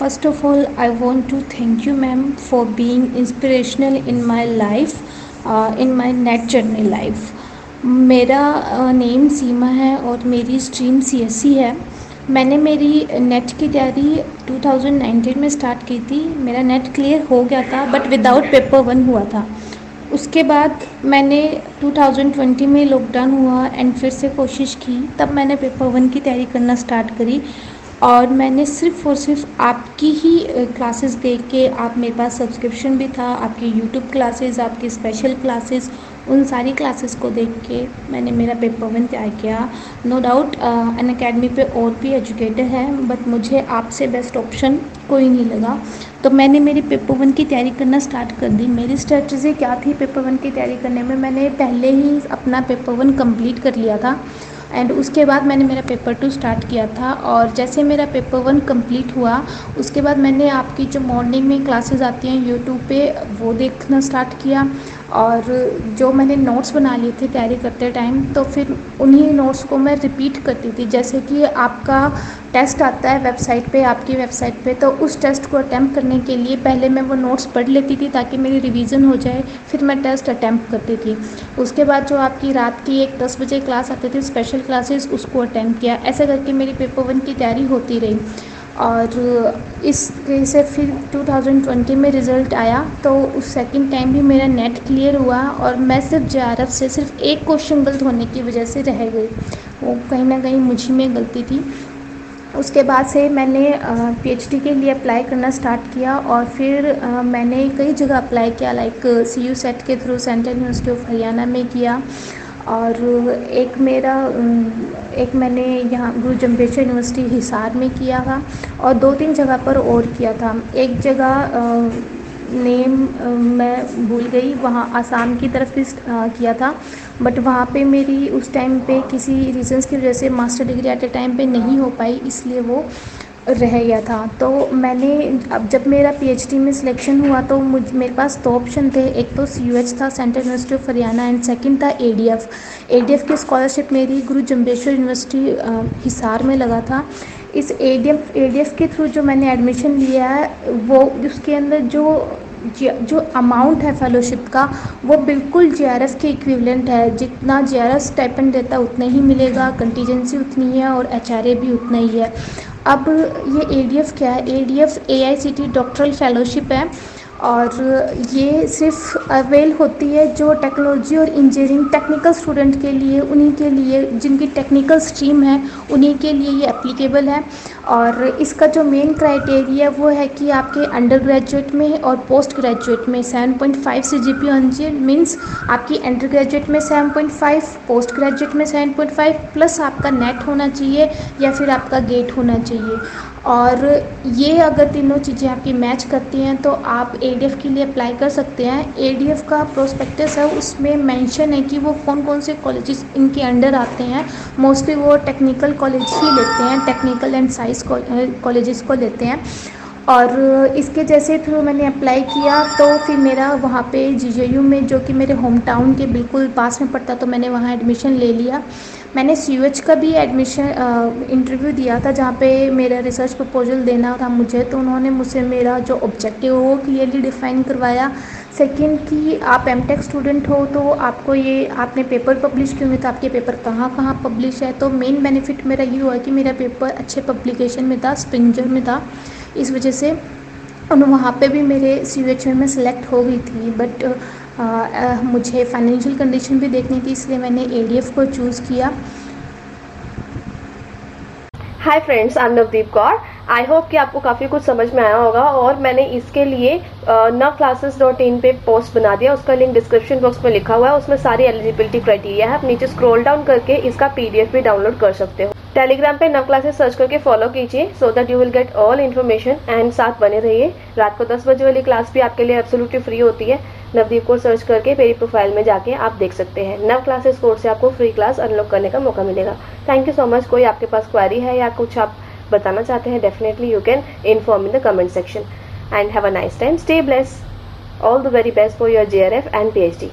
Of all, I want to thank you, ma'am, for being inspirational in my life, uh, in my net journey life. मेरा name uh, Seema है और मेरी stream सी है। मैंने मेरी net की तैयारी 2019 में स्टार्ट की थी। मेरा नेट क्लियर हो गया था बट विदाउट पेपर वन हुआ था। उसके बाद मैंने 2020 में लॉकडाउन हुआ एंड फिर से कोशिश की। तब मैंने पेपर वन की तैयारी करना स्टार्ट करी। और मैंने सिर्फ़ और सिर्फ़ आपकी ही क्लासेस देख के आप मेरे पास सब्सक्रिप्शन भी था, आपकी यूट्यूब क्लासेस आपकी स्पेशल क्लासेस उन सारी क्लासेस को देख के मैंने मेरा पेपर वन तैयार किया नो डाउट अन अकेडमी पे और भी एजुकेटर हैं बट मुझे आपसे बेस्ट ऑप्शन कोई नहीं लगा। तो मैंने मेरी पेपर वन की तैयारी करना स्टार्ट कर दी। मेरी स्ट्रेटजी क्या थी पेपर वन की तैयारी करने में? मैंने पहले ही अपना पेपर वन कंप्लीट कर लिया था। एंड उसके बाद मैंने मेरा पेपर टू स्टार्ट किया था और जैसे मेरा पेपर वन कंप्लीट हुआ, उसके बाद मैंने आपकी जो मॉर्निंग में क्लासेस आती हैं यूट्यूब पे, वो देखना स्टार्ट किया। और जो मैंने नोट्स बना लिए थे तैयारी करते टाइम तो फिर उन्हीं नोट्स को मैं रिपीट करती थी। जैसे कि आपका टेस्ट आता है वेबसाइट पे, आपकी वेबसाइट पे तो उस टेस्ट को अटैम्प्ट करने के लिए पहले मैं वो नोट्स पढ़ लेती थी ताकि मेरी रिवीजन हो जाए, फिर मैं टेस्ट अटैम्प्ट करती थी। उसके बाद जो आपकी रात की एक दस बजे क्लास आती थी स्पेशल क्लासेस उसको अटैम्प्ट किया। ऐसा करके मेरी पेपर वन की तैयारी होती रही। और इस से फिर 2020 में रिज़ल्ट आया तो उस सेकंड टाइम भी मेरा नेट क्लियर हुआ और मैं सिर्फ़ जे से सिर्फ़ एक क्वेश्चन गलत होने की वजह से रह गई। वो कहीं ना कहीं मुझमें गलती थी। उसके बाद से मैंने पीएचडी के लिए अप्लाई करना स्टार्ट किया और फिर मैंने कई जगह अप्लाई किया लाइक सी यू सेट के through central university of Haryana में किया। और एक मेरा एक मैंने यहाँ गुरु जम्बेश्वर यूनिवर्सिटी हिसार में किया था और दो तीन जगह पर और किया था। एक जगह नेम मैं भूल गई, वहाँ आसाम की तरफ़ भी किया था। बट वहाँ पे मेरी उस टाइम पे किसी रीजंस की वजह से master degree at a time पे नहीं हो पाई, इसलिए वो रह गया था। तो मैंने, अब जब मेरा पीएचडी में सिलेक्शन हुआ तो मुझ, मेरे पास दो ऑप्शन थे। एक तो CUH था central university of Haryana and second था एडीएफ एडीएफ की स्कॉलरशिप मेरी गुरु जम्बेश्वर यूनिवर्सिटी हिसार में लगा था। इस एडीएफ एडीएफ के थ्रू जो मैंने एडमिशन लिया है, वो, उसके अंदर जो जो अमाउंट है फेलोशिप का, वो बिल्कुल जे आर एफ़ के इक्विवेलेंट है। जितना जे आर स्टाइपेंड देता, उतना ही मिलेगा। कंटीजेंसी उतनी है और एच आर ए भी उतना ही है। अब ये ADF क्या है? A D F A I C T doctoral fellowship है और ये सिर्फ़ अवेल होती है जो टेक्नोलॉजी और इंजीनियरिंग टेक्निकल स्टूडेंट के लिए, उन्हीं के लिए, जिनकी टेक्निकल स्ट्रीम है, उन्हीं के लिए ये एप्लीकेबल है। और इसका जो मेन क्राइटेरिया वो है कि आपके अंडर ग्रेजुएट में और पोस्ट ग्रेजुएट में 7.5 से जी पी होनी चाहिए। मीन्स आपकी अंडर ग्रेजुएट में 7.5 पोस्ट ग्रेजुएट में 7.5 प्लस आपका नेट होना चाहिए या फिर आपका गेट होना चाहिए। और ये अगर तीनों चीज़ें आपकी मैच करती हैं तो आप एडीएफ के लिए अप्लाई कर सकते हैं। एडीएफ का प्रोस्पेक्टस है, उसमें मेंशन है कि वो कौन कौन से कॉलेजेस इनके अंडर आते हैं। मोस्टली वो टेक्निकल कॉलेज ही लेते हैं टेक्निकल एंड साइंस कॉलेजेस को लेते हैं। और इसके जैसे थ्रू मैंने अप्लाई किया तो फिर मेरा वहाँ पे जी में जो कि मेरे होम टाउन के बिल्कुल पास में पड़ता तो मैंने वहाँ एडमिशन ले लिया। मैंने सीयूएच का भी एडमिशन इंटरव्यू दिया था, जहाँ पे मेरा रिसर्च प्रपोजल देना था मुझे तो उन्होंने मुझसे मेरा जो ऑब्जेक्टिव वो क्लियरली डिफाइन करवाया। सेकंड कि आप एम स्टूडेंट हो तो आपको ये, आपने पेपर पब्लिश क्यों हुए तो आपके पेपर कहाँ कहाँ पब्लिश है? तो मेन बेनिफिट मेरा ये हुआ कि मेरा पेपर अच्छे पब्लिकेशन में था स्प्रिंजर में था। इस वजह से और वहाँ पे भी मेरे सी एच में सेलेक्ट हो गई थी बट मुझे फाइनेंशियल कंडीशन भी देखनी थी, इसलिए मैंने एडीएफ को चूज़ किया। Hi friends I am Navdeep Kaur I hope कि आपको काफ़ी कुछ समझ में आया होगा, और मैंने इसके लिए नव क्लासेस डॉट इन पे पोस्ट बना दिया। उसका लिंक डिस्क्रिप्शन बॉक्स में लिखा हुआ है, उसमें सारी एलिजिबिलिटी क्राइटेरिया है। आप नीचे स्क्रॉल डाउन करके इसका पीडीएफ भी डाउनलोड कर सकते हो। टेलीग्राम पे नव क्लासेस सर्च करके फॉलो कीजिए so that you will get all information and साथ बने रहिए। रात को 10 बजे वाली क्लास भी आपके लिए एब्सोल्युटली फ्री होती है। नवदीप को सर्च करके मेरी प्रोफ़ाइल में जाके आप देख सकते हैं। नव क्लासेस कोर्स से आपको फ्री क्लास अनलॉक करने का मौका मिलेगा। थैंक यू सो मच कोई आपके पास क्वारी है या कुछ आप बताना चाहते हैं definitely you can inform in the comment section and have a nice time stay bless all the very best for your J and PhD